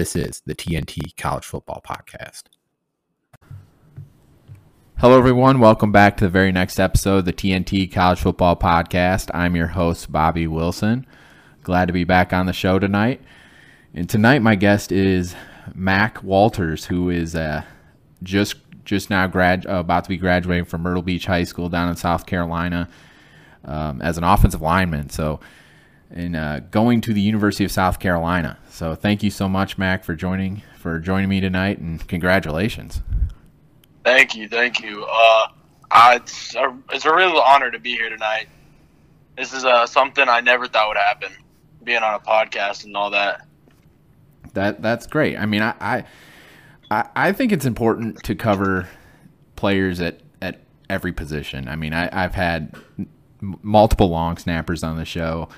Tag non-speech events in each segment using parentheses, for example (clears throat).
This is the TNT College Football Podcast. Hello, everyone. Welcome back to the very next episode of the TNT College Football Podcast. I'm your host, Bobby Wilson. Glad to be back on the show tonight. And tonight, my guest is Mac Walters, who is uh, just just now grad uh, about to be graduating from Myrtle Beach High School down in South Carolina um, as an offensive lineman. So, and uh, going to the University of South Carolina. So, thank you so much, Mac, for joining for joining me tonight, and congratulations. Thank you, thank you. Uh, I, it's, a, it's a real honor to be here tonight. This is uh, something I never thought would happen, being on a podcast and all that. That that's great. I mean, I, I I think it's important to cover players at at every position. I mean, I, I've had multiple long snappers on the show,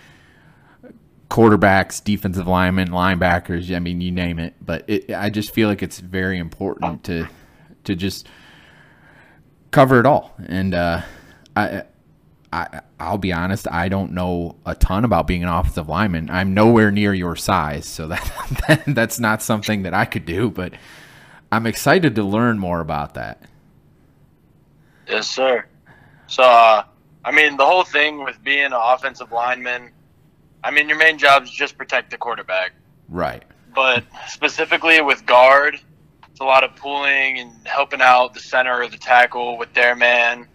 quarterbacks, defensive linemen, linebackers. I mean, you name it. But it, I just feel like it's very important to to just cover it all. And uh, I I, I'll be honest, I don't know a ton about being an offensive lineman. I'm nowhere near your size, so (laughs) that, that that's not something that I could do. But I'm excited to learn more about that. Yes, sir. So, uh, I mean, the whole thing with being an offensive lineman, I mean, your main job is just protect the quarterback. Right. But specifically with guard, it's a lot of pulling and helping out the center or the tackle with their man.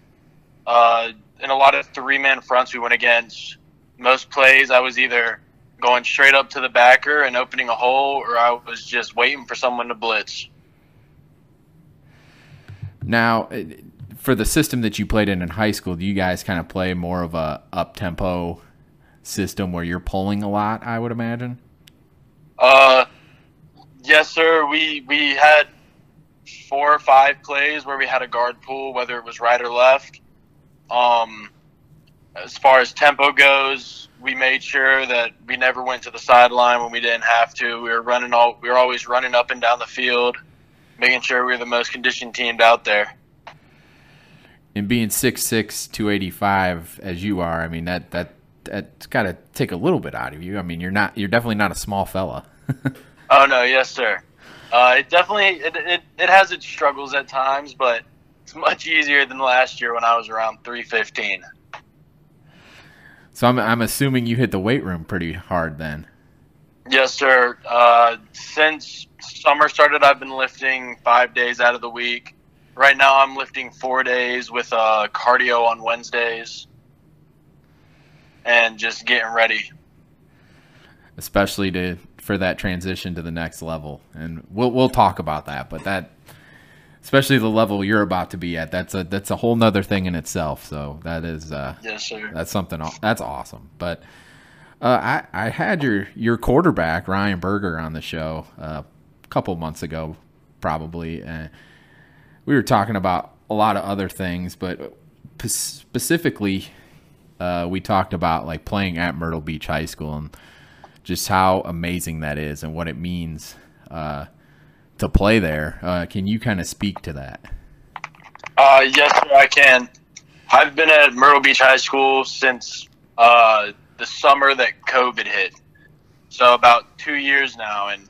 Uh, in a lot of three man fronts we went against, most plays I was either going straight up to the backer and opening a hole, or I was just waiting for someone to blitz. Now, for the system that you played in in high school, do you guys kind of play more of a up tempo system where you're pulling a lot? I would imagine. Uh, yes, sir. We we had four or five plays where we had a guard pull, whether it was right or left. Um, as far as tempo goes, we made sure that we never went to the sideline when we didn't have to. We were running all. We were always running up and down the field, making sure we were the most conditioned team out there. And being 6'6", 285 as you are, I mean that that that's got to take a little bit out of you. I mean, you're not you're definitely not a small fella. (laughs) oh no, yes sir. Uh, it definitely it, it, it has its struggles at times, but it's much easier than last year when I was around 315. So I'm, I'm assuming you hit the weight room pretty hard then. Yes, sir. Uh, since summer started, I've been lifting five days out of the week. Right now, I'm lifting four days with uh, cardio on Wednesdays and just getting ready. Especially to for that transition to the next level, and we'll we'll talk about that. But that especially the level you're about to be at. That's a that's a whole nother thing in itself. So that is uh, yes, sir. That's something that's awesome. But uh, I I had your your quarterback Ryan Berger on the show uh, a couple months ago, probably, and we were talking about a lot of other things, but specifically, uh, we talked about like playing at Myrtle Beach High School and just how amazing that is and what it means uh, to play there. Uh, can you kind of speak to that? Uh, yes, I can. I've been at Myrtle Beach High School since uh, the summer that COVID hit. So about two years now, and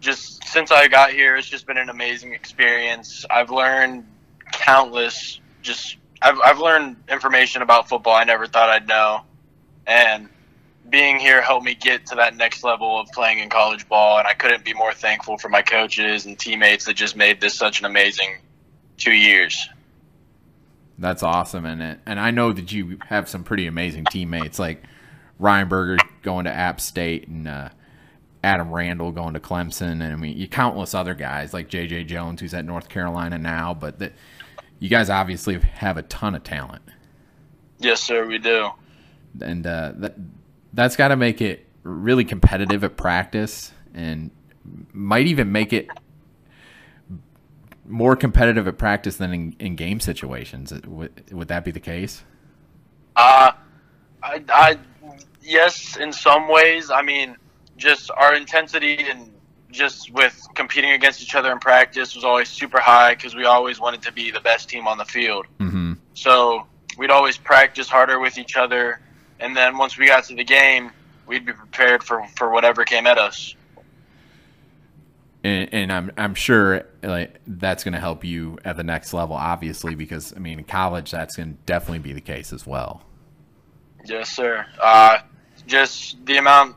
just since I got here, it's just been an amazing experience. I've learned countless, just I've I've learned information about football I never thought I'd know, and being here helped me get to that next level of playing in college ball, and I couldn't be more thankful for my coaches and teammates that just made this such an amazing two years. That's awesome, and and I know that you have some pretty amazing teammates like Ryan Berger going to App State and uh, Adam Randall going to Clemson, and I mean you countless other guys like J.J. Jones who's at North Carolina now, but that you guys obviously have a ton of talent. Yes, sir, we do. And uh, that that's got to make it really competitive at practice and might even make it more competitive at practice than in, in game situations. Would, would that be the case? Uh, I, I, yes, in some ways. I mean, just our intensity and just with competing against each other in practice was always super high because we always wanted to be the best team on the field. Mm-hmm. So we'd always practice harder with each other, and then once we got to the game, we'd be prepared for, for whatever came at us. And, and I'm I'm sure like that's going to help you at the next level, obviously, because I mean, in college, that's going to definitely be the case as well. Yes, sir. Uh, just the amount,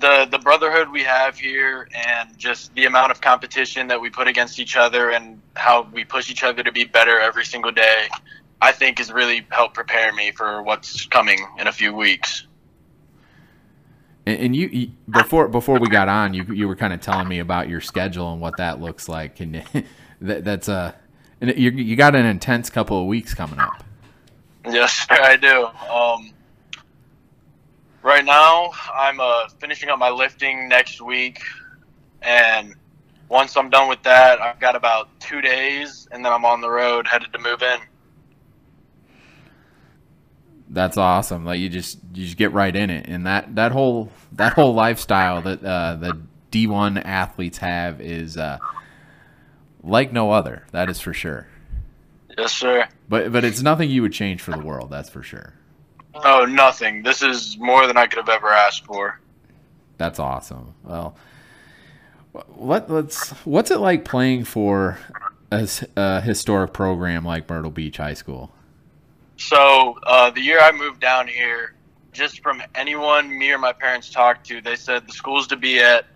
the the brotherhood we have here, and just the amount of competition that we put against each other, and how we push each other to be better every single day. I think has really helped prepare me for what's coming in a few weeks. And, and you, you, before before we got on, you you were kind of telling me about your schedule and what that looks like, and (laughs) that, that's a and you you got an intense couple of weeks coming up. Yes, sir, (laughs) I do. Um, right now, I'm uh, finishing up my lifting next week, and once I'm done with that, I've got about two days, and then I'm on the road headed to move in. That's awesome. Like you just you just get right in it, and that that whole that whole lifestyle that uh, the D one athletes have is uh, like no other. That is for sure. Yes, sir. But but it's nothing you would change for the world. That's for sure. Oh, nothing. This is more than I could have ever asked for. That's awesome. Well, what let's what's it like playing for a, a historic program like Myrtle Beach High School? So uh, the year I moved down here, just from anyone me or my parents talked to, they said the schools to be at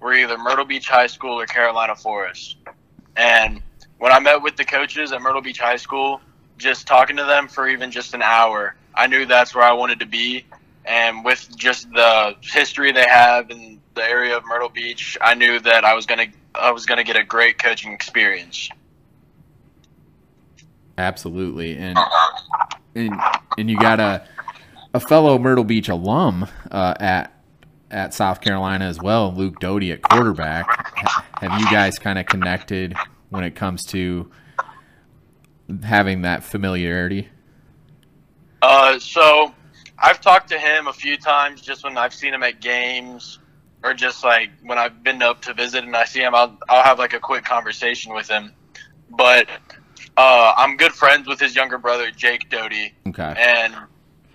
were either Myrtle Beach High School or Carolina Forest. And when I met with the coaches at Myrtle Beach High School, just talking to them for even just an hour, I knew that's where I wanted to be. And with just the history they have in the area of Myrtle Beach, I knew that I was gonna I was gonna get a great coaching experience. Absolutely, and and and you got a a fellow Myrtle Beach alum uh, at at South Carolina as well, Luke Doty at quarterback. Have you guys kind of connected when it comes to having that familiarity? Uh, so I've talked to him a few times just when I've seen him at games or just like when I've been up to visit and I see him, I'll, I'll have like a quick conversation with him. But uh, I'm good friends with his younger brother, Jake Doty. Okay. And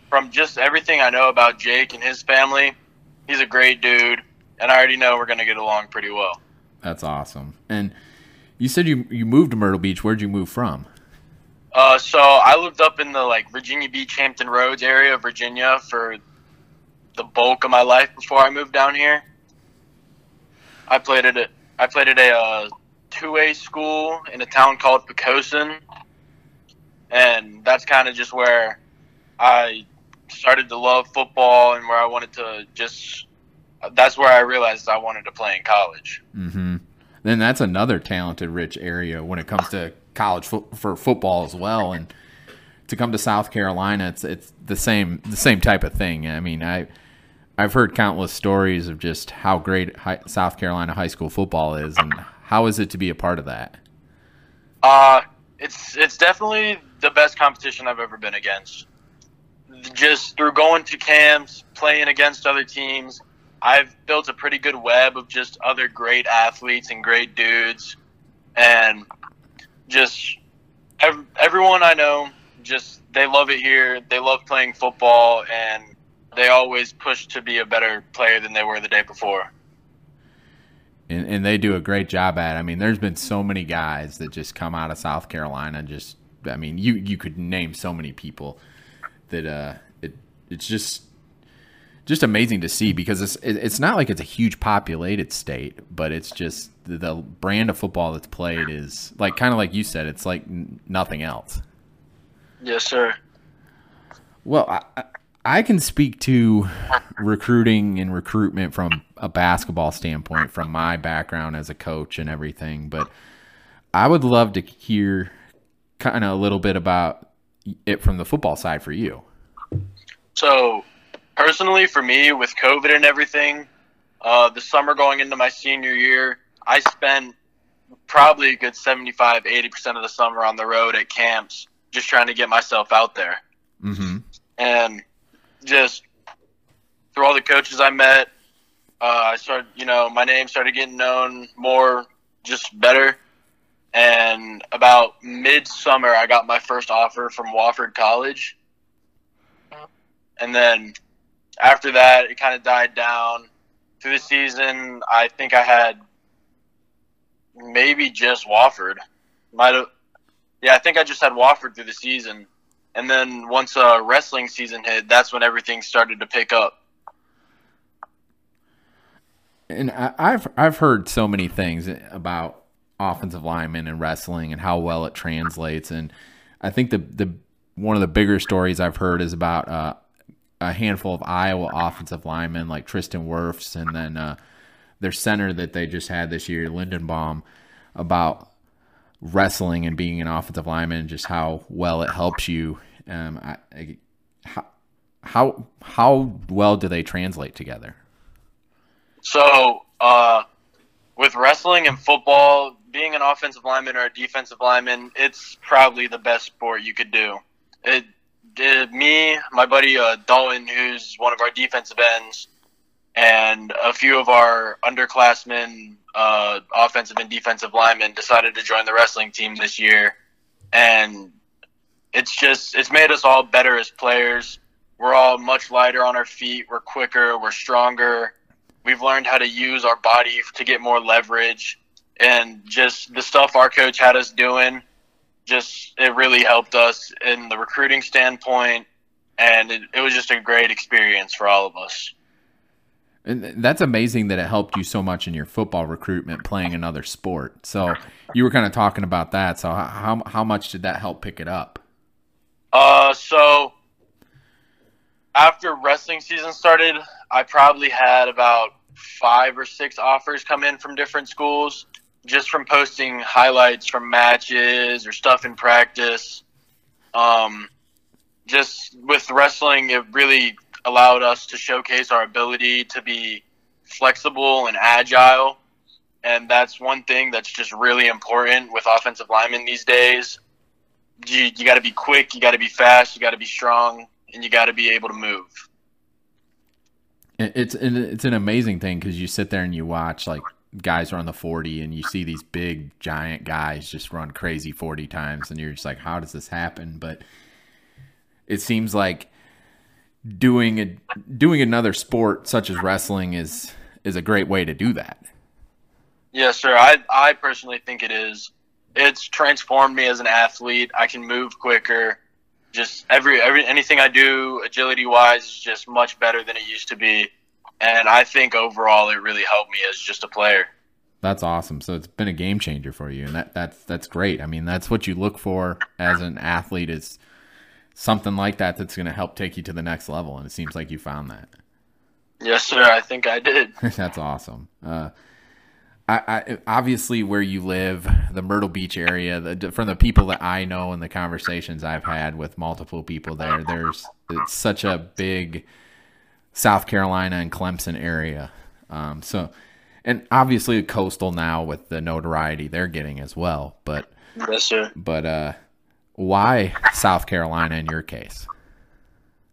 from just everything I know about Jake and his family, he's a great dude. And I already know we're going to get along pretty well. That's awesome. And you said you, you moved to Myrtle Beach. Where'd you move from? Uh, so I lived up in the like Virginia Beach, Hampton Roads area of Virginia for the bulk of my life before I moved down here. I played at a, I played at a uh, two A school in a town called Poquoson, and that's kind of just where I started to love football and where I wanted to just. That's where I realized I wanted to play in college. Mm-hmm. Then that's another talented, rich area when it comes to college fo- for football as well, and to come to South Carolina, it's it's the same the same type of thing. I mean, I I've heard countless stories of just how great high, South Carolina high school football is, and how is it to be a part of that? Uh, it's it's definitely the best competition I've ever been against. Just through going to camps, playing against other teams, I've built a pretty good web of just other great athletes and great dudes, and just ev- everyone I know, just they love it here. They love playing football, and they always push to be a better player than they were the day before. And, and they do a great job at. It. I mean, there's been so many guys that just come out of South Carolina. Just, I mean, you you could name so many people that uh, it it's just just amazing to see because it's it's not like it's a huge populated state, but it's just the, the brand of football that's played is like kind of like you said, it's like n- nothing else. Yes, sir. Well, I, I can speak to recruiting and recruitment from a basketball standpoint, from my background as a coach and everything, but I would love to hear kind of a little bit about it from the football side for you. So, personally, for me, with COVID and everything, uh, the summer going into my senior year, I spend probably a good 75, 80% of the summer on the road at camps, just trying to get myself out there. Mm-hmm. And just through all the coaches I met, uh, I started, you know, my name started getting known more, just better. And about midsummer, I got my first offer from Wofford College. And then after that, it kind of died down. Through the season, I think I had maybe just Wofford. Might have, yeah, I think I just had Wofford through the season. And then once uh, wrestling season hit, that's when everything started to pick up. And I, I've I've heard so many things about offensive linemen and wrestling and how well it translates. And I think the the one of the bigger stories I've heard is about uh, a handful of Iowa offensive linemen like Tristan Wirfs and then uh, their center that they just had this year, Linderbaum, about wrestling and being an offensive lineman just how well it helps you. Um, I, I, how, how how well do they translate together? So, uh, with wrestling and football, being an offensive lineman or a defensive lineman, it's probably the best sport you could do. It did me, my buddy uh, Dalton, who's one of our defensive ends, and a few of our underclassmen, uh, offensive and defensive linemen, decided to join the wrestling team this year, and it's just it's made us all better as players. We're all much lighter on our feet. We're quicker. We're stronger. We've learned how to use our body to get more leverage, and just the stuff our coach had us doing just it really helped us in the recruiting standpoint and it, it, was just a great experience for all of us and that's amazing that it helped you so much in your football recruitment playing another sport. So you were kind of talking about that. So how, how much did that help pick it up? Uh so after wrestling season started i probably had about five or six offers come in from different schools just from posting highlights from matches or stuff in practice. Um, just with wrestling, it really allowed us to showcase our ability to be flexible and agile. And that's one thing that's just really important with offensive linemen these days. You, you got to be quick, you got to be fast, you got to be strong, and you got to be able to move. It's it's an amazing thing because you sit there and you watch like guys run the 40 and you see these big giant guys just run crazy 40 times and you're just like how does this happen but it seems like doing a doing another sport such as wrestling is is a great way to do that yes sir i i personally think it is it's transformed me as an athlete i can move quicker just every every anything i do agility wise is just much better than it used to be and I think overall it really helped me as just a player. That's awesome. So it's been a game changer for you, and that that's that's great. I mean, that's what you look for as an athlete is something like that that's going to help take you to the next level, and it seems like you found that. Yes, sir. I think I did. (laughs) that's awesome. Uh, I, I, obviously where you live, the Myrtle Beach area, the, from the people that I know and the conversations I've had with multiple people there, there's it's such a big South Carolina and Clemson area. Um, so, and obviously coastal now with the notoriety they're getting as well. But yes, sir. But uh, why South Carolina in your case?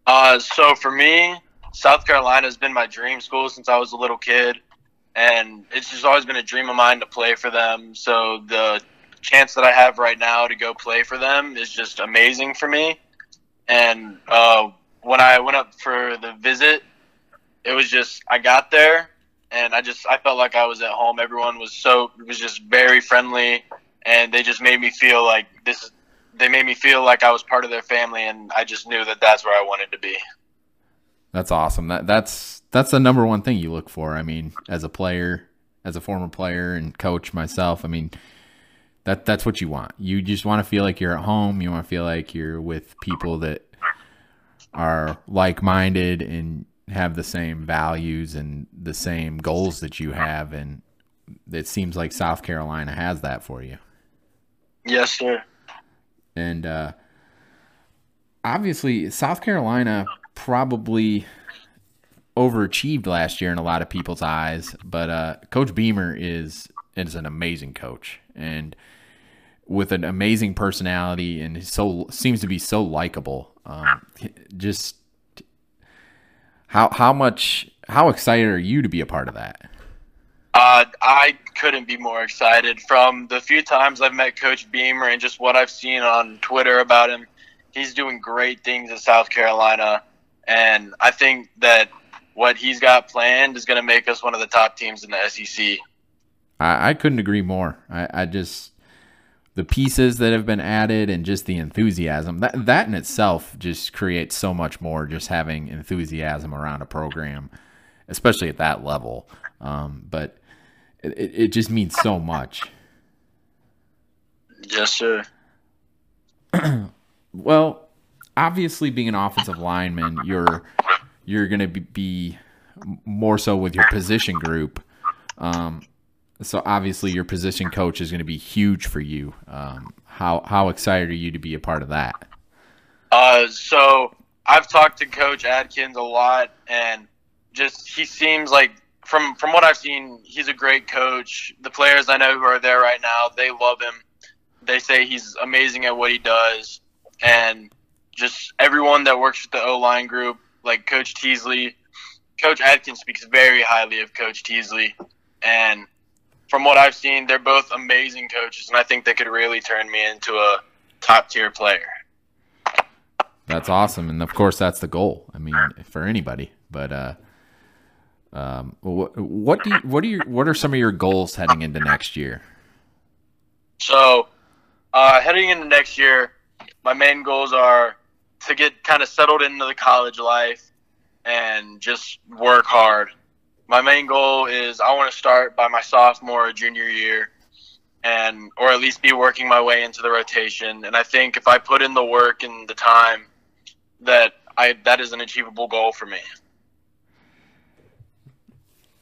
Uh, so for me, South Carolina has been my dream school since I was a little kid, and it's just always been a dream of mine to play for them. So the chance that I have right now to go play for them is just amazing for me. And uh, when I went up for the visit, it was just I got there and I just I felt like I was at home. Everyone was so it was just very friendly, and they just made me feel like this. They made me feel like I was part of their family, and I just knew that that's where I wanted to be. That's awesome. That that's that's the number one thing you look for. I mean, as a player, as a former player and coach myself, I mean, that that's what you want. You just want to feel like you're at home. You want to feel like you're with people that are like-minded and have the same values and the same goals that you have and it seems like South Carolina has that for you. Yes, sir. And uh, obviously South Carolina probably overachieved last year in a lot of people's eyes, but uh, Coach Beamer is is an amazing coach and with an amazing personality and he so seems to be so likable. Um, just how how much how excited are you to be a part of that? Uh, I couldn't be more excited. From the few times I've met Coach Beamer and just what I've seen on Twitter about him, he's doing great things in South Carolina, and I think that what he's got planned is going to make us one of the top teams in the SEC. I, I couldn't agree more. I, I just the pieces that have been added and just the enthusiasm that that in itself just creates so much more. Just having enthusiasm around a program, especially at that level. Um, but it, it just means so much. Yes, sir. (clears throat) well, obviously, being an offensive lineman, you're you're going to be, more so with your position group. Um, so obviously, your position coach is going to be huge for you. Um, how how excited are you to be a part of that? Uh, so I've talked to Coach Adkins a lot, and just he seems like from from what I've seen, he's a great coach. The players I know who are there right now, they love him. They say he's amazing at what he does, and just everyone that works with the O line group, like Coach Teasley, Coach Adkins speaks very highly of Coach Teasley, and from what I've seen, they're both amazing coaches, and I think they could really turn me into a top tier player. That's awesome, and of course, that's the goal. I mean, for anybody. But uh, um, what, what do you, what are your what are some of your goals heading into next year? So, uh, heading into next year, my main goals are to get kind of settled into the college life and just work hard. My main goal is I want to start by my sophomore or junior year and or at least be working my way into the rotation and I think if I put in the work and the time that I that is an achievable goal for me.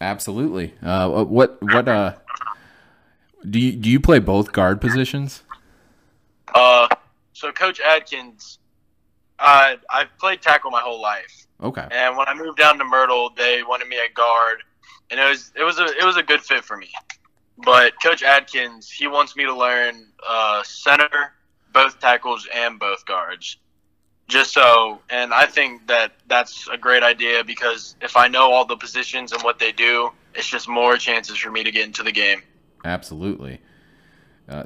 Absolutely. Uh, what what uh do you do you play both guard positions? Uh, so Coach Adkins, uh, I've played tackle my whole life. Okay. And when I moved down to Myrtle, they wanted me at guard, and it was it was a it was a good fit for me. But Coach Adkins, he wants me to learn uh, center, both tackles, and both guards just so and i think that that's a great idea because if i know all the positions and what they do it's just more chances for me to get into the game. Absolutely. Uh,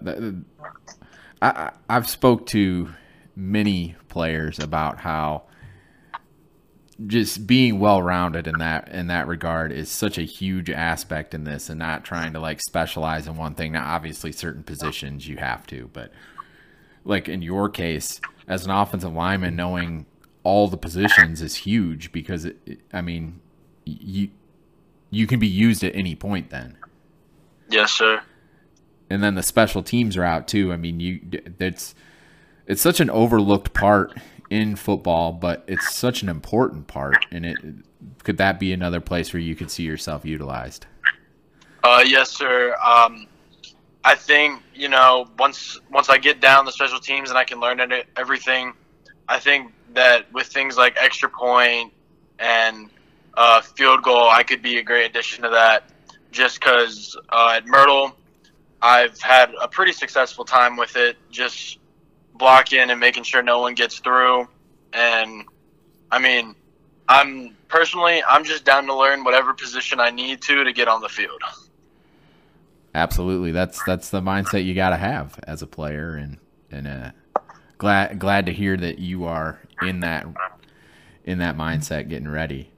I, i've spoke to many players about how just being well rounded in that in that regard is such a huge aspect in this and not trying to like specialize in one thing. Now obviously certain positions you have to but like in your case as an offensive lineman, knowing all the positions is huge because it, it, I mean, you you can be used at any point then. Yes, sir. And then the special teams are out too. I mean, you it's it's such an overlooked part in football, but it's such an important part. And it could that be another place where you could see yourself utilized? Uh, yes, sir. Um, I think you know once once I get down the special teams and I can learn everything, I think that with things like extra point and uh, field goal, I could be a great addition to that. Just because uh, at Myrtle, I've had a pretty successful time with it, just blocking and making sure no one gets through. And I mean, I'm personally, I'm just down to learn whatever position I need to to get on the field. Absolutely, that's that's the mindset you got to have as a player, and and uh, glad glad to hear that you are in that in that mindset, getting ready.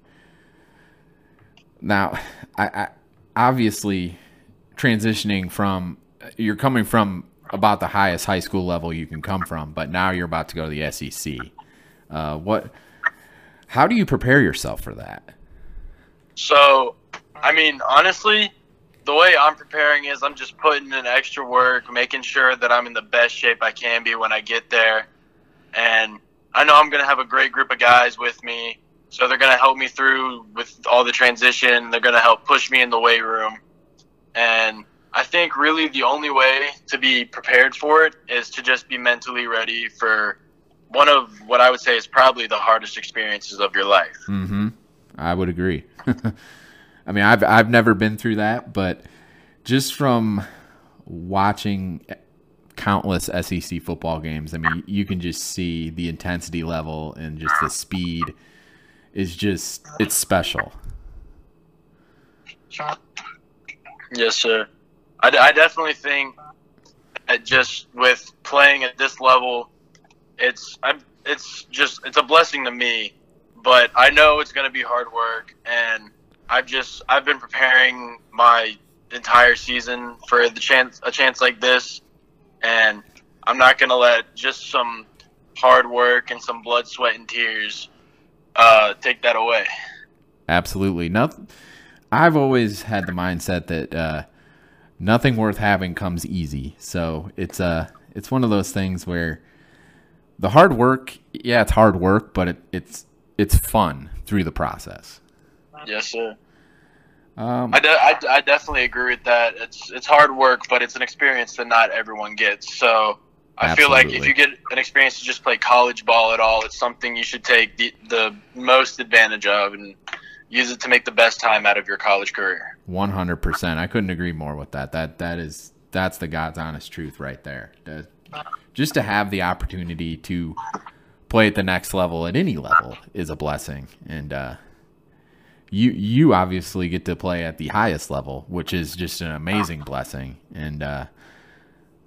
Now, I, I obviously transitioning from you're coming from about the highest high school level you can come from, but now you're about to go to the SEC. Uh, what? How do you prepare yourself for that? So, I mean, honestly, the way I'm preparing is I'm just putting in extra work, making sure that I'm in the best shape I can be when I get there. And I know I'm going to have a great group of guys with me. So they're going to help me through with all the transition. They're going to help push me in the weight room. And I think really the only way to be prepared for it is to just be mentally ready for one of what I would say is probably the hardest experiences of your life. Mm-hmm. I would agree. (laughs) I mean, I've I've never been through that, but just from watching countless SEC football games, I mean, you can just see the intensity level and just the speed is just it's special. Yes, sir. I, I definitely think just with playing at this level, it's I'm, it's just it's a blessing to me. But I know it's going to be hard work, and I've just I've been preparing my entire season for the chance a chance like this, and I'm not to let just some hard work and some blood, sweat, and tears uh, take that away. Absolutely. Nothing. I've always had the mindset that uh, nothing worth having comes easy. So it's uh it's one of those things where the hard work, yeah, it's hard work, but it, it's it's fun through the process. Yes, sir. Um, I, de- I, I definitely agree with that. It's it's hard work, but it's an experience that not everyone gets. So I absolutely. feel like if you get an experience to just play college ball at all, it's something you should take the, the most advantage of and use it to make the best time out of your college career. One hundred percent. I couldn't agree more with that. That that is that's the God's honest truth right there. Just to have the opportunity to play at the next level at any level is a blessing, and uh, you you obviously get to play at the highest level, which is just an amazing blessing. And uh,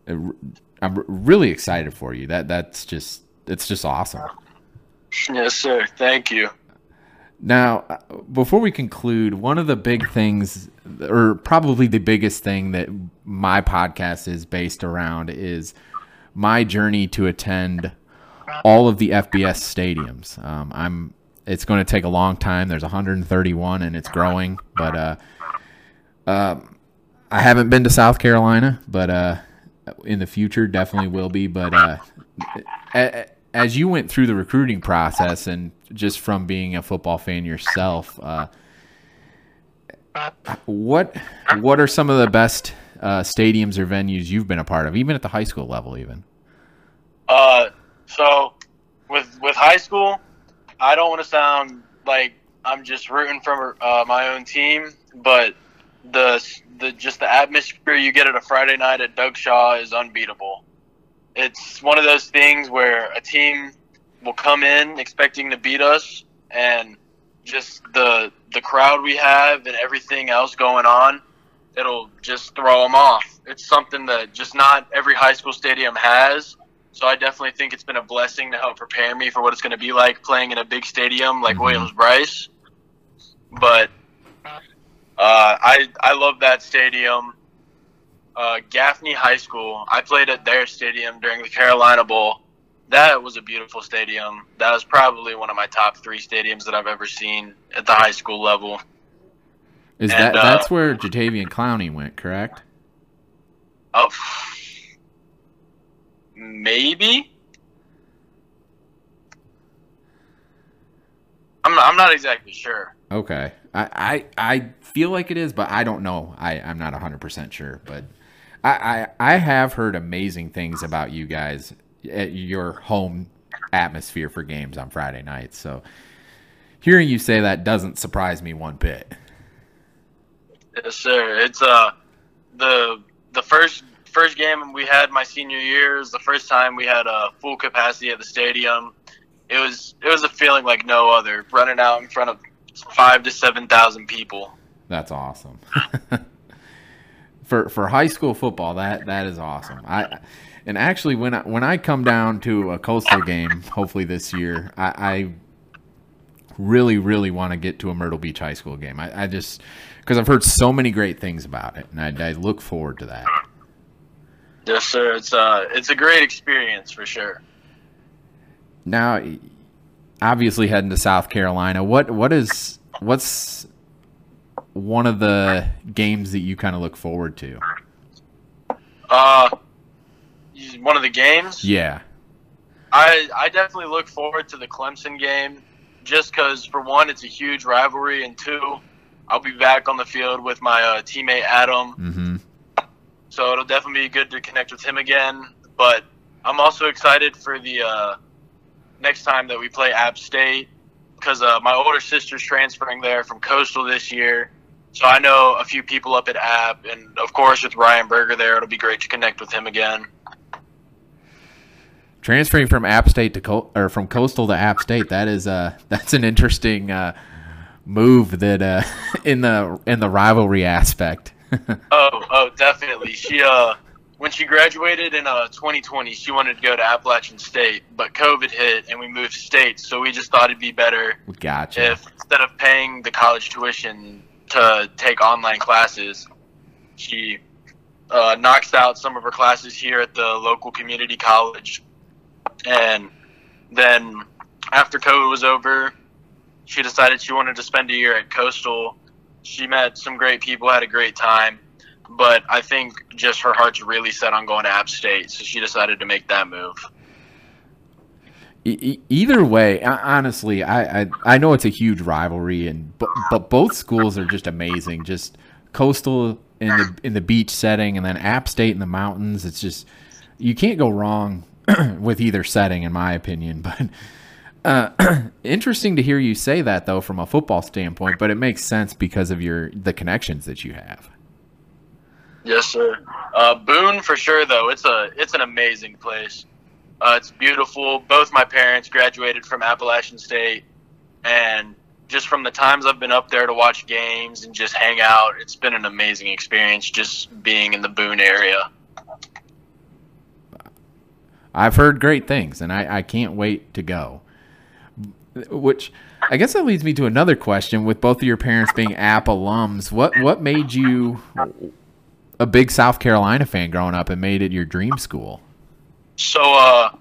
I'm really excited for you. That that's just it's just awesome. Yes, sir. Thank you. Now, before we conclude, one of the big things, or probably the biggest thing that my podcast is based around, is my journey to attend all of the FBS stadiums. Um, I'm. It's going to take a long time. There's 131, and it's growing. But uh, uh, I haven't been to South Carolina, but uh, in the future definitely will be. But uh, as you went through the recruiting process and just from being a football fan yourself, uh, what what are some of the best uh, stadiums or venues you've been a part of, even at the high school level, even? Uh, so with with high school, I don't want to sound like I'm just rooting for uh, my own team, but the the just the atmosphere you get at a Friday night at Doug Shaw is unbeatable. It's one of those things where a team will come in expecting to beat us, and just the the crowd we have and everything else going on, it'll just throw them off. It's something that just not every high school stadium has. So I definitely think it's been a blessing to help prepare me for what it's going to be like playing in a big stadium like mm-hmm. Williams Brice. But uh, I I love that stadium. Uh, Gaffney High School. I played at their stadium during the Carolina Bowl. That was a beautiful stadium. That was probably one of my top three stadiums that I've ever seen at the high school level. Is and, that uh, that's where Jadeveon Clowney went, correct? Oh, maybe. I'm not, I'm not exactly sure. Okay. I, I, I feel like it is, but I don't know. I, I'm not 100% sure. But I, I, I have heard amazing things about you guys at your home atmosphere for games on Friday nights. So hearing you say that doesn't surprise me one bit. Yes, sir. It's uh the the first first game we had my senior year is the first time we had a full capacity at the stadium. It was it was a feeling like no other. Running out in front of five to seven thousand people. That's awesome. (laughs) for for high school football, that that is awesome. I and actually when I when I come down to a coastal game, hopefully this year, I, I really really want to get to a Myrtle Beach High School game. I, I just because I've heard so many great things about it, and I, I look forward to that. Yes, sir. It's uh it's a great experience for sure. Now, obviously heading to South Carolina. What what is what's one of the games that you kind of look forward to? Uh, one of the games. Yeah. I I definitely look forward to the Clemson game, just because for one it's a huge rivalry, and two, I'll be back on the field with my uh, teammate Adam. Mm-hmm. So it'll definitely be good to connect with him again. But I'm also excited for the uh, next time that we play App State because uh, my older sister's transferring there from Coastal this year. So I know a few people up at App, and of course with Ryan Berger there, it'll be great to connect with him again. Transferring from App State to Co- or from Coastal to App State, that is uh (laughs) that's an interesting uh, move that uh, (laughs) in the in the rivalry aspect. (laughs) oh, oh, definitely. She uh when she graduated in uh 2020, she wanted to go to Appalachian State, but COVID hit and we moved states, so we just thought it'd be better Gotcha. if instead of paying the college tuition to take online classes, she uh, knocks out some of her classes here at the local community college. And then after COVID was over, she decided she wanted to spend a year at Coastal. She met some great people, had a great time, but I think just her heart's really set on going to App State, so she decided to make that move. Either way, honestly, I, I I know it's a huge rivalry, and but, but both schools are just amazing. Just coastal in the in the beach setting, and then App State in the mountains. It's just you can't go wrong (clears throat) with either setting, in my opinion. (laughs) But uh, (clears throat) interesting to hear you say that, though, from a football standpoint. But it makes sense because of your the connections that you have. Yes, sir. Uh, Boone for sure, though. It's a it's an amazing place. Uh, it's beautiful. Both my parents graduated from Appalachian State, and just from the times I've been up there to watch games and just hang out, it's been an amazing experience just being in the Boone area. I've heard great things, and I, I can't wait to go. Which I guess that leads me to another question. With both of your parents being App alums, what what made you a big South Carolina fan growing up and made it your dream school? So, uh,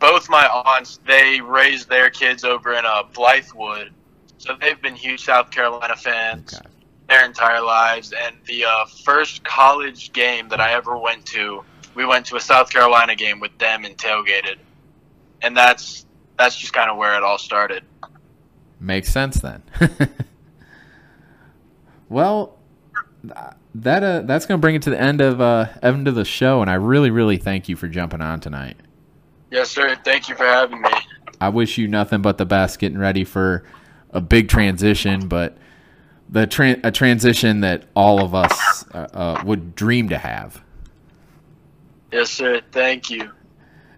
both my aunts they raised their kids over in uh, Blythewood, so they've been huge South Carolina fans Okay. their entire lives. And the uh, first college game that I ever went to, we went to a South Carolina game with them and tailgated, and that's that's just kind of where it all started. Makes sense then. (laughs) well, that uh, that's gonna bring it to the end of uh, end of the show, and I really really thank you for jumping on tonight. Yes, sir. Thank you for having me. I wish you nothing but the best getting ready for a big transition, but the tran a transition that all of us uh, uh, would dream to have. Yes, sir. Thank you.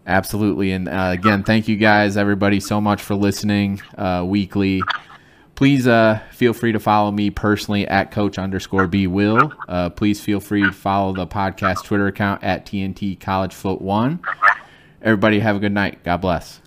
Absolutely. And uh, again, thank you guys, everybody, so much for listening uh, weekly. Please uh, feel free to follow me personally at coach underscore B Will. Uh, please feel free to follow the podcast Twitter account at TNT College Foot One. Everybody have a good night. God bless.